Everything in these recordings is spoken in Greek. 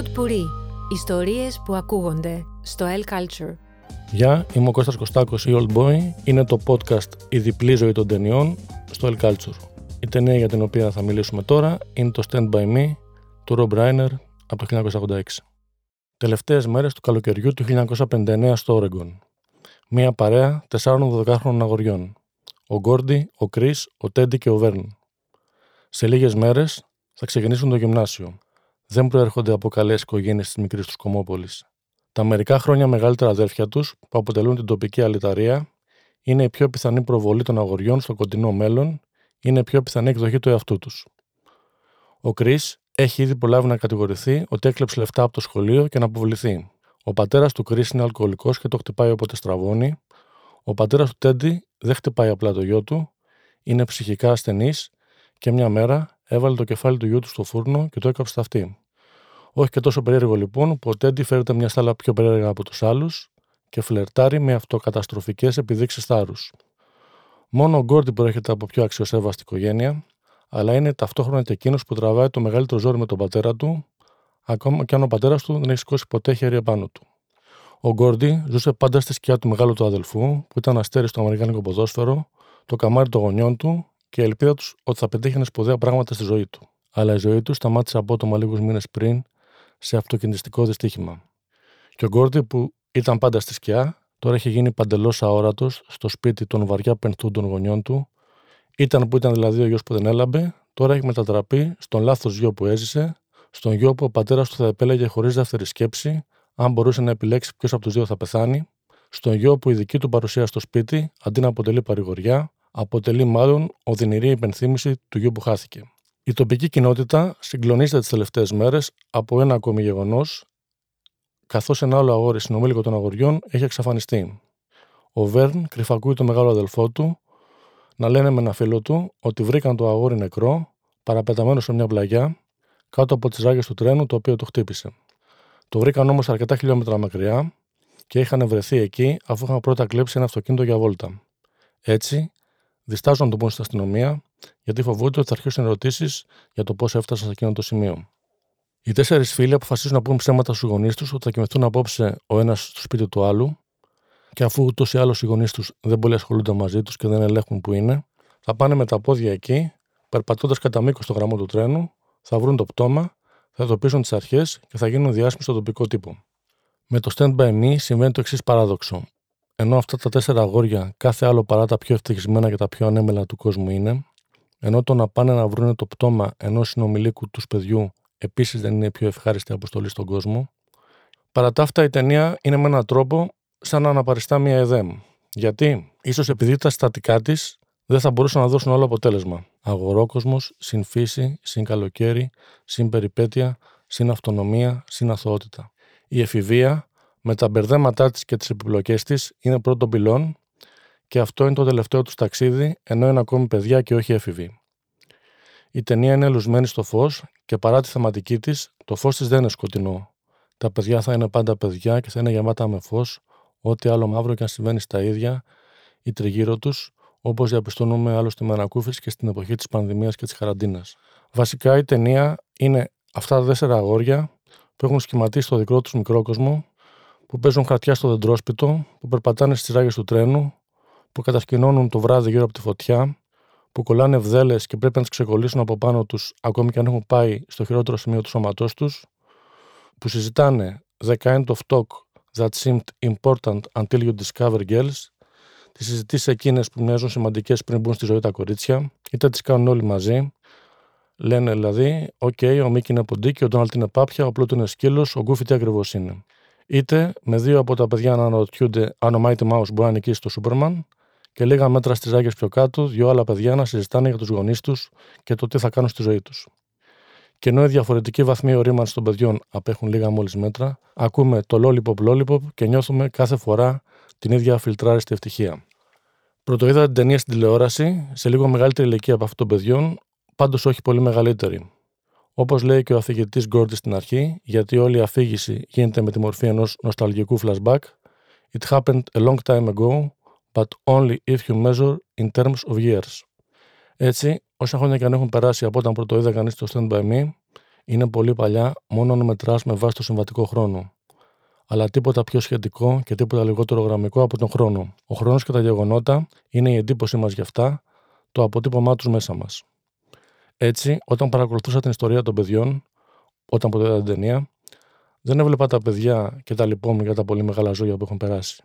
Pod Puri. Ιστορίες που ακούγονται στο El Culture. Γεια, είμαι ο Κώστας Κωστάκος, η Old Boy. Είναι το podcast «Η διπλή ζωή των ταινιών» στο El Culture. Η ταινία για την οποία θα μιλήσουμε τώρα είναι το Stand By Me του Rob Reiner από το 1986. Τελευταίες μέρες του καλοκαιριού του 1959 στο Oregon. Μία παρέα 4-12χρονων αγοριών. Ο Γκόρντι, ο Κρίς, ο Τέντι και ο Βέρν. Σε λίγες μέρες θα ξεκινήσουν το γυμνάσιο. Δεν προέρχονται από καλές οικογένειες της μικρής τους Κομόπολης. Τα μερικά χρόνια μεγαλύτερα αδέρφια τους, που αποτελούν την τοπική αλυταρία, είναι η πιο πιθανή προβολή των αγοριών στο κοντινό μέλλον, είναι η πιο πιθανή εκδοχή του εαυτού τους. Ο Κρι έχει ήδη προλάβει να κατηγορηθεί ότι έκλεψε λεφτά από το σχολείο και να αποβληθεί. Ο πατέρας του Κρι είναι αλκοολικός και το χτυπάει όποτε στραβώνει. Ο πατέρας του Τέντι δεν χτυπάει απλά το γιο του, είναι ψυχικά ασθενής και μια μέρα έβαλε το κεφάλι του γιού του στο φούρνο και το έκαψε στα αυτή. Όχι και τόσο περίεργο λοιπόν που ο Τέντι φέρεται μια στάλα πιο περίεργα από τους άλλους και φλερτάρει με αυτοκαταστροφικές επιδείξεις θάρρους. Μόνο ο Γκόρντι προέρχεται από πιο αξιοσέβαστη οικογένεια, αλλά είναι ταυτόχρονα και εκείνος που τραβάει το μεγαλύτερο ζόρι με τον πατέρα του, ακόμα και αν ο πατέρας του δεν έχει σηκώσει ποτέ χέρι επάνω του. Ο Γκόρντι ζούσε πάντα στη σκιά του μεγάλου του αδελφού, που ήταν αστέρι στο Αμερικάνικο ποδόσφαιρο, το καμάρι των γονιών του και η ελπίδα τους ότι θα πετύχαινε σπουδαία πράγματα στη ζωή του. Αλλά η ζωή του σταμάτησε απότομα λίγους μήνες πριν σε αυτοκινητιστικό δυστύχημα. Και ο Γκόρντι που ήταν πάντα στη σκιά, τώρα έχει γίνει παντελώς αόρατος στο σπίτι των βαριά πενθούντων γονιών του. Ήταν που ήταν δηλαδή ο γιος που δεν έλαμπε, τώρα έχει μετατραπεί στον λάθος γιο που έζησε, στον γιο που ο πατέρας του θα επέλεγε χωρίς δεύτερη σκέψη, αν μπορούσε να επιλέξει ποιος από τους δύο θα πεθάνει, στον γιο που η δική του παρουσία στο σπίτι, αντί να αποτελεί παρηγοριά, αποτελεί μάλλον οδυνηρή υπενθύμηση του γιου που χάθηκε. Η τοπική κοινότητα συγκλονίζεται τις τελευταίες μέρες από ένα ακόμη γεγονός, καθώς ένα άλλο αγόρι συνομήλικο των αγοριών έχει εξαφανιστεί. Ο Βέρν κρυφακούει το μεγάλο αδελφό του να λένε με ένα φίλο του ότι βρήκαν το αγόρι νεκρό, παραπεταμένο σε μια πλαγιά, κάτω από τις ράγες του τρένου το οποίο το χτύπησε. Το βρήκαν όμως αρκετά χιλιόμετρα μακριά και είχαν βρεθεί εκεί αφού είχαν πρώτα κλέψει ένα αυτοκίνητο για βόλτα. Έτσι, διστάζουν να το πούν στην αστυνομία, γιατί φοβούνται ότι θα αρχίσουν ερωτήσεις για το πώς έφτασαν σε εκείνο το σημείο. Οι τέσσερις φίλοι αποφασίζουν να πούν ψέματα στους γονείς τους ότι θα κοιμηθούν απόψε ο ένας στο σπίτι του άλλου, και αφού ούτως ή άλλως οι γονείς τους δεν πολύ ασχολούνται μαζί τους και δεν ελέγχουν που είναι, θα πάνε με τα πόδια εκεί, περπατώντας κατά μήκος το γραμμό του τρένου, θα βρουν το πτώμα, θα ειδοποιήσουν τις αρχές και θα γίνουν διάσημοι στο τοπικό τύπο. Με το Stand By Me συμβαίνει το εξής παράδοξο. Ενώ αυτά τα τέσσερα αγόρια, κάθε άλλο παρά τα πιο ευτυχισμένα και τα πιο ανέμελα του κόσμου είναι, ενώ το να πάνε να βρουν το πτώμα ενός συνομιλίκου τους παιδιού επίσης δεν είναι η πιο ευχάριστη αποστολή στον κόσμο, παρά τα αυτά η ταινία είναι με έναν τρόπο σαν να αναπαριστά μια ΕΔΕΜ. Γιατί, ίσως επειδή τα στατικά της δεν θα μπορούσαν να δώσουν όλο αποτέλεσμα. Αγορόκοσμο, συν φύση, συν καλοκαίρι, συν περιπέτεια, συν αυτονομία, συν αθωότητα. Η εφηβεία με τα μπερδέματά της και τις επιπλοκές της είναι πρώτο πυλόν και αυτό είναι το τελευταίο τους ταξίδι, ενώ είναι ακόμη παιδιά και όχι έφηβοι. Η ταινία είναι ελουσμένη στο φως και παρά τη θεματική της, το φως της δεν είναι σκοτεινό. Τα παιδιά θα είναι πάντα παιδιά και θα είναι γεμάτα με φως, ό,τι άλλο μαύρο και αν συμβαίνει στα ίδια ή τριγύρω τους, όπως διαπιστώνουμε άλλωστε με ανακούφιση και στην εποχή της πανδημίας και της χαραντίνα. Βασικά η ταινία είναι αυτά τα τέσσερα αγόρια που έχουν σχηματίσει το δικό τους μικρό κόσμο που παίζουν χαρτιά στο δεντρόσπιτο, που περπατάνε στις ράγες του τρένου, που κατασκηνώνουν το βράδυ γύρω από τη φωτιά, που κολλάνε βδέλες και πρέπει να τις ξεκολλήσουν από πάνω τους ακόμη και αν έχουν πάει στο χειρότερο σημείο του σώματός τους, που συζητάνε The kind of talk that seemed important until you discover girls, τις συζητήσεις εκείνες που μοιάζουν σημαντικές πριν μπουν στη ζωή τα κορίτσια, είτε τις κάνουν όλοι μαζί. Λένε δηλαδή, οκ, ο Μίκη είναι ποντίκι, ο Ντόναλντ είναι πάπια, ο Πλούτο είναι σκύλος, ο Γκούφι τι ακριβώς είναι είτε με δύο από τα παιδιά να αναρωτιούνται αν ο Mighty Mouse μπορεί να νικήσει το Σούπερμαν και λίγα μέτρα στις ράγες πιο κάτω, δύο άλλα παιδιά να συζητάνε για τους γονείς τους και το τι θα κάνουν στη ζωή τους. Και ενώ οι διαφορετικοί βαθμοί ορίμανσης των παιδιών απέχουν λίγα μόλις μέτρα, ακούμε το lollipop lollipop και νιώθουμε κάθε φορά την ίδια φιλτράριστη ευτυχία. Πρωτοείδα την ταινία στην τηλεόραση σε λίγο μεγαλύτερη ηλικία από αυτών των παιδιών, πάντως όχι πολύ μεγαλύτερη. Όπως λέει και ο αφηγητής Γκόρντι στην αρχή, γιατί όλη η αφήγηση γίνεται με τη μορφή ενός νοσταλγικού flashback, it happened a long time ago, but only if you measure in terms of years. Έτσι, όσα χρόνια και αν έχουν περάσει από όταν πρώτο είδα κανείς το Stand By Me, Είναι πολύ παλιά, μόνο αν μετράς με βάση το συμβατικό χρόνο. Αλλά τίποτα πιο σχετικό και τίποτα λιγότερο γραμμικό από τον χρόνο. Ο χρόνος και τα γεγονότα είναι η εντύπωσή μας γι' αυτά, το αποτύπωμά τους μέσα μας. Έτσι, όταν παρακολουθούσα την ιστορία των παιδιών, όταν ποτέ την ταινία, δεν έβλεπα τα παιδιά και τα λυπόμουν για τα πολύ μεγάλα ζώα που έχουν περάσει.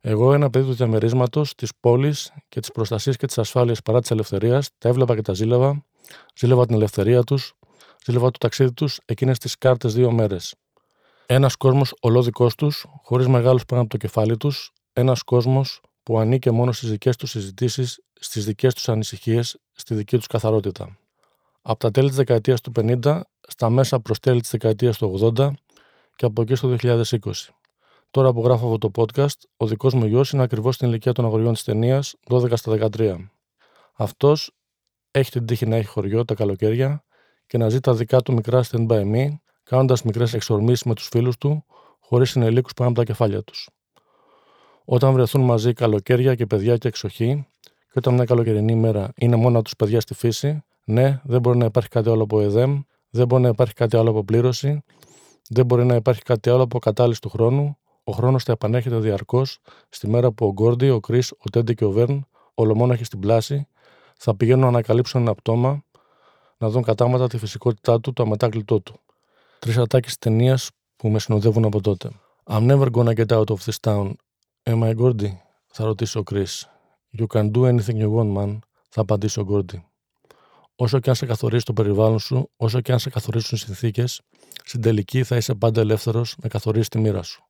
Εγώ, ένα παιδί του διαμερίσματος, της πόλης και της προστασίας και της ασφάλειας παρά της ελευθερίας, τα έβλεπα και τα ζήλευα, ζήλευα την ελευθερία τους, ζήλευα το ταξίδι τους εκείνες τις κάρτες δύο μέρες. Ένας κόσμος ολόδικός τους, χωρίς μεγάλους πάνω από το κεφάλι τους, ένας κόσμος που ανήκε μόνο στις δικές τους συζητήσεις, στις δικές τους ανησυχίες, στη δική τους καθαρότητα. Από τα τέλη της δεκαετίας του 50 στα μέσα προς τέλη της δεκαετίας του 80 και από εκεί στο 2020. Τώρα που γράφω αυτό το podcast, ο δικός μου γιος είναι ακριβώς στην ηλικία των αγοριών της ταινίας, 12 στα 13. Αυτός έχει την τύχη να έχει χωριό τα καλοκαίρια και να ζει τα δικά του μικρά stand by me, κάνοντας μικρές εξορμήσεις με τους φίλους του, χωρίς συνελίκους πάνω από τα κεφάλια τους. Όταν βρεθούν μαζί καλοκαίρια και παιδιά και εξοχή, και όταν μια καλοκαιρινή ημέρα είναι μόνο τους παιδιά στη φύση, ναι, δεν μπορεί να υπάρχει κάτι άλλο από ΕΔΕΜ, δεν μπορεί να υπάρχει κάτι άλλο από πλήρωση, δεν μπορεί να υπάρχει κάτι άλλο από κατάλυση του χρόνου. Ο χρόνος θα επανέρχεται διαρκώς στη μέρα που ο Γκόρντι, ο Κρι, ο Τέντι και ο Βέρν, ολομόναχοι στην πλάση, θα πηγαίνουν να ανακαλύψουν ένα πτώμα, να δουν κατάματα τη φυσικότητά του, το αμετάκλητό του. Τρεις ατάκες ταινίας που με συνοδεύουν από τότε. I'm never gonna get out of this town. Am I Gordy? θα ρωτήσει ο Κρι. You can do anything you want, man, θα απαντήσει ο Γκόρντι. Όσο και αν σε καθορίζει το περιβάλλον σου, όσο και αν σε καθορίζουν οι συνθήκες, στην τελική θα είσαι πάντα ελεύθερος να καθορίσεις τη μοίρα σου.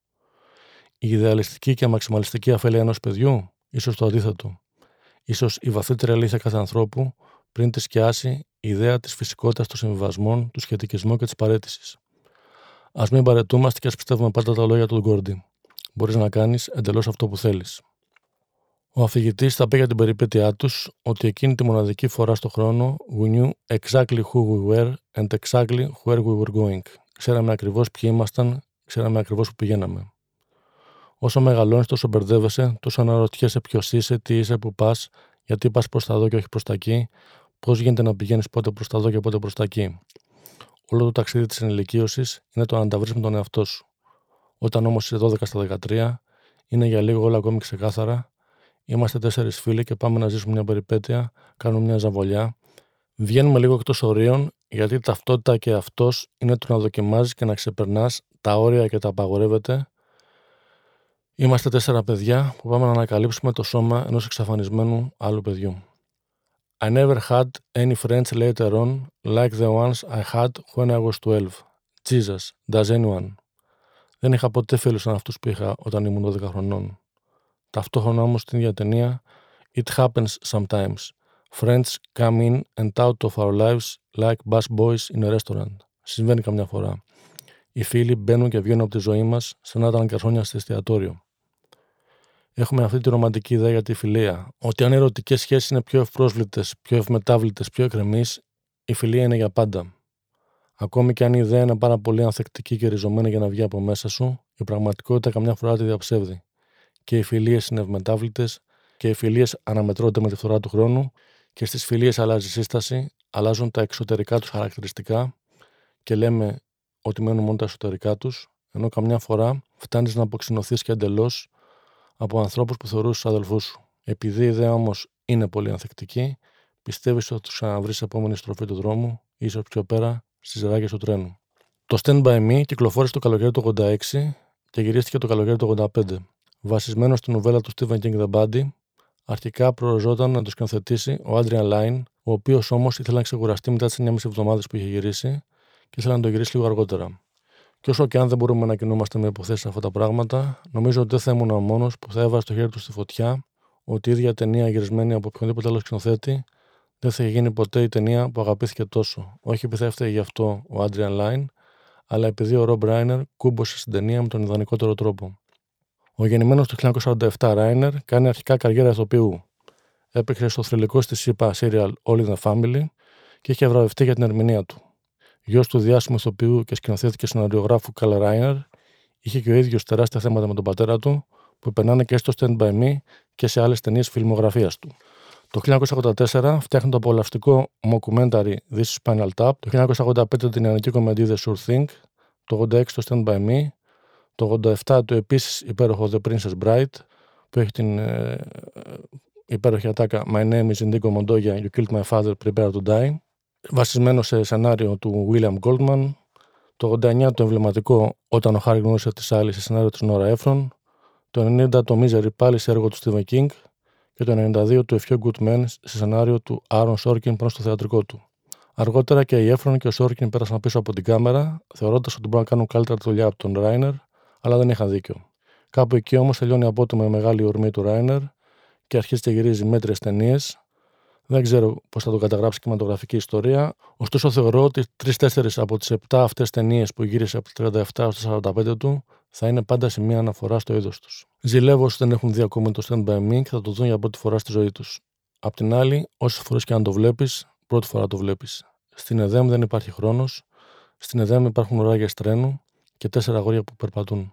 Η ιδεαλιστική και αμαξιμαλιστική αφέλεια ενός παιδιού, ίσως το αντίθετο. σω η βαθύτερη αλήθεια κάθε ανθρώπου πριν τη σκιάσει η ιδέα της φυσικότητας των συμβιβασμών, του σχετικισμού και της παρέτησης. Α μην παρετούμαστε και ας πιστεύουμε πάντα τα λόγια του Γκόρντι. Μπορείς να κάνεις εντελώς αυτό που θέλεις. Ο αφηγητής θα πει για την περιπέτειά τους ότι εκείνη τη μοναδική φορά στο χρόνο we knew exactly who we were and exactly where we were going. Ξέραμε ακριβώς ποιοι ήμασταν, ξέραμε ακριβώς που πηγαίναμε. Όσο μεγαλώνεις, τόσο μπερδεύεσαι, τόσο αναρωτιέσαι ποιος είσαι, τι είσαι, που πας, γιατί πας προς τα εδώ και όχι προς τα εκεί, πώς γίνεται να πηγαίνεις πότε προς τα εδώ και πότε προς τα εκεί. Όλο το ταξίδι της ενηλικίωσης είναι το να τα βρεις με τον εαυτό σου. Όταν όμως είσαι 12 στα 13, είναι για λίγο όλα ακόμη ξεκάθαρα Είμαστε τέσσερις φίλοι και πάμε να ζήσουμε μια περιπέτεια, κάνουμε μια ζαβολιά. Βγαίνουμε λίγο εκτός ορίων, γιατί η ταυτότητα και αυτός είναι το να δοκιμάζεις και να ξεπερνάς τα όρια και τα απαγορεύεται. Είμαστε τέσσερα παιδιά που πάμε να ανακαλύψουμε το σώμα ενός εξαφανισμένου άλλου παιδιού. I never had any friends later on like the ones I had when I was 12. Jesus, does anyone? Δεν είχα ποτέ φίλους σαν αυτούς που είχα όταν ήμουν 12 χρονών. Ταυτόχρονα όμως στην ίδια ταινία It happens sometimes. Friends come in and out of our lives like bus boys in a restaurant. Συμβαίνει καμιά φορά. Οι φίλοι μπαίνουν και βγαίνουν από τη ζωή μας σαν να ήταν καρσόνια στο εστιατόριο. Έχουμε αυτή τη ρομαντική ιδέα για τη φιλία. Ότι αν οι ερωτικές σχέσεις είναι πιο ευπρόσβλητες, πιο ευμετάβλητες, πιο εκκρεμεί, η φιλία είναι για πάντα. Ακόμη και αν η ιδέα είναι πάρα πολύ ανθεκτική και ριζωμένη για να βγει από μέσα σου, η πραγματικότητα καμιά φορά τη διαψεύδει και οι φιλίες είναι ευμετάβλητες και οι φιλίες αναμετρώνται με τη φθορά του χρόνου και στις φιλίες αλλάζει σύσταση, αλλάζουν τα εξωτερικά τους χαρακτηριστικά και λέμε ότι μένουν μόνο τα εσωτερικά τους, ενώ καμιά φορά φτάνεις να αποξηνωθεί και εντελώς από ανθρώπους που θεωρούσες αδελφούς σου. Επειδή η ιδέα όμως είναι πολύ ανθεκτική, πιστεύεις ότι θα τους ξαναβρεις επόμενη στροφή του δρόμου, ίσω πιο πέρα στις ράγες του τρένου. Το Stand By Me κυκλοφόρησε το καλοκαίρι του 86 και γυρίστηκε το καλοκαίρι του 85 βασισμένος στην νουβέλα του Stephen King The Body, αρχικά προοριζόταν να το σκηνοθετήσει ο Adrian Lyne, ο οποίος όμως ήθελε να ξεκουραστεί μετά τις 9,5 εβδομάδες που είχε γυρίσει και ήθελε να το γυρίσει λίγο αργότερα. Και όσο και αν δεν μπορούμε να κινούμαστε με υποθέσεις αυτά τα πράγματα, νομίζω ότι δεν θα ήμουν ο μόνος που θα έβαζε το χέρι του στη φωτιά ότι η ίδια ταινία γυρισμένη από οποιονδήποτε άλλο σκηνοθέτη δεν θα γίνει ποτέ η ταινία που αγαπήθηκε τόσο. Όχι επειδή έφταιγε γι' αυτό ο Adrian Lyne, αλλά επειδή ο Rob Reiner κούμπωσε στην ταινία με τον ιδανικότερο τρόπο. Ο γεννημένος του 1947 Ράινερ κάνει αρχικά καριέρα ηθοποιού. Έπαιξε στο θρηλυκό στη ΣΥΠΑ serial All in the Family και είχε βραβευτεί για την ερμηνεία του. Γιος του διάσημου ηθοποιού και σκηνοθέτη και σεναριογράφου Καλ Ράινερ, είχε και ο ίδιος τεράστια θέματα με τον πατέρα του, που περνάνε και στο Stand By Me και σε άλλες ταινίες φιλμογραφίας του. Το 1984 φτιάχνει το απολαυστικό mockumentary This is Spinal Tap. Το 1985 την ιανική κομμεντή The Sure Thing. Το 86 το Stand By Me. Το 87 το επίσης υπέροχο The Princess Bride που έχει την ε, υπέροχη ατάκα My name is Indigo Montoya, you killed my father, prepare to die. Βασισμένο σε σενάριο του William Goldman. Το 89 το εμβληματικό Όταν ο Χάρη γνώρισε τη Άλλη σε σενάριο της Nora Ephron. Το 90 το Misery πάλι σε έργο του Stephen King και το 92 το A Few Good Men σε σενάριο του Aaron Sorkin πάνω στο θεατρικό του. Αργότερα και η Efron και ο Sorkin πέρασαν πίσω από την κάμερα, θεωρώντας ότι μπορούν να κάνουν καλύτερα τη δουλειά από τον Ράινερ, αλλά δεν είχαν δίκιο. Κάπου εκεί όμως τελειώνει απότομα η μεγάλη ορμή του Ράινερ και αρχίζει και γυρίζει μέτριες ταινίες. Δεν ξέρω πώς θα το καταγράψει η κινηματογραφική ιστορία. Ωστόσο, θεωρώ ότι τρει-τέσσερι από τις 7 αυτές ταινίες που γύρισε από το 37 έω το 45 του θα είναι πάντα σε μία αναφορά στο είδος τους. Ζηλεύω όσοι δεν έχουν δει ακόμα το Stand By Me και θα το δουν για πρώτη φορά στη ζωή τους. Απ' την άλλη, όσες φορές και αν το βλέπεις, πρώτη φορά το βλέπεις. Στην ΕΔΕΜ δεν υπάρχει χρόνος. Στην ΕΔΕΜ υπάρχουν ουράγια τρένου και τέσσερα αγόρια που περπατούν.